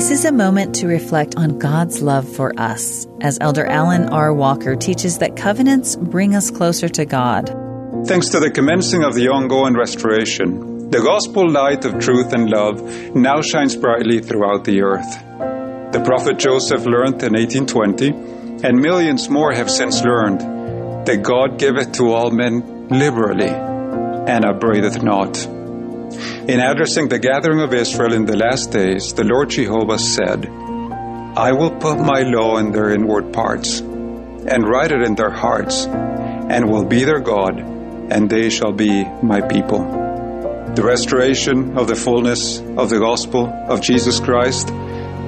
This is a moment to reflect on God's love for us, as Elder Alan R. Walker teaches that covenants bring us closer to God. Thanks to the commencing of the ongoing restoration, the gospel light of truth and love now shines brightly throughout the earth. The prophet Joseph learned in 1820, and millions more have since learned, that God giveth to all men liberally, and upbraideth not. In addressing the gathering of Israel in the last days, the Lord Jehovah said, I will put my law in their inward parts, and write it in their hearts, and will be their God, and they shall be my people. The restoration of the fullness of the gospel of Jesus Christ,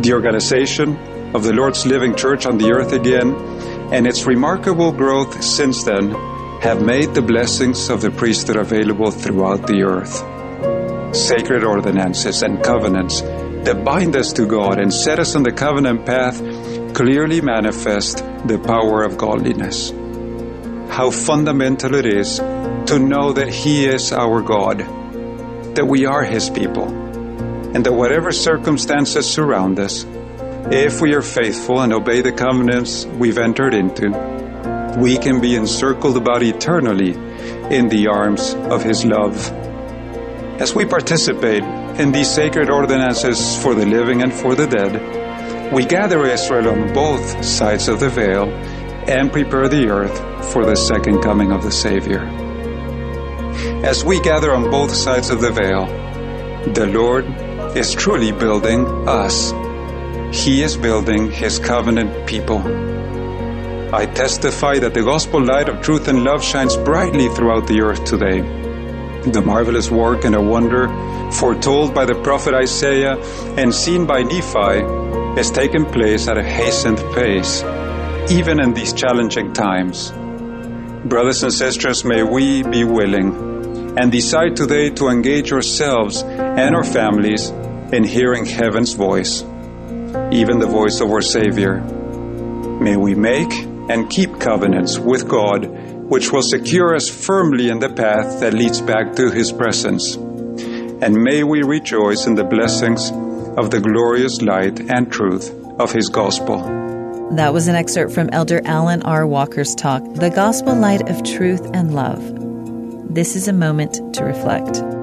the organization of the Lord's living church on the earth again, and its remarkable growth since then have made the blessings of the priesthood available throughout the earth sacred ordinances and covenants that bind us to God and set us on the covenant path clearly manifest the power of godliness. How fundamental it is to know that He is our God, that we are His people, and that whatever circumstances surround us, if we are faithful and obey the covenants we've entered into, we can be encircled about eternally in the arms of His love. As we participate in these sacred ordinances for the living and for the dead, we gather Israel on both sides of the veil and prepare the earth for the second coming of the Savior. As we gather on both sides of the veil, the Lord is truly building us. He is building His covenant people. I testify that the gospel light of truth and love shines brightly throughout the earth today the marvelous work and a wonder foretold by the prophet Isaiah and seen by Nephi has taken place at a hastened pace, even in these challenging times. Brothers and sisters, may we be willing and decide today to engage ourselves and our families in hearing heaven's voice, even the voice of our Savior. May we make and keep covenants with God which will secure us firmly in the path that leads back to His presence. And may we rejoice in the blessings of the glorious light and truth of His gospel. That was an excerpt from Elder Alan R. Walker's talk, The Gospel Light of Truth and Love. This is a moment to reflect.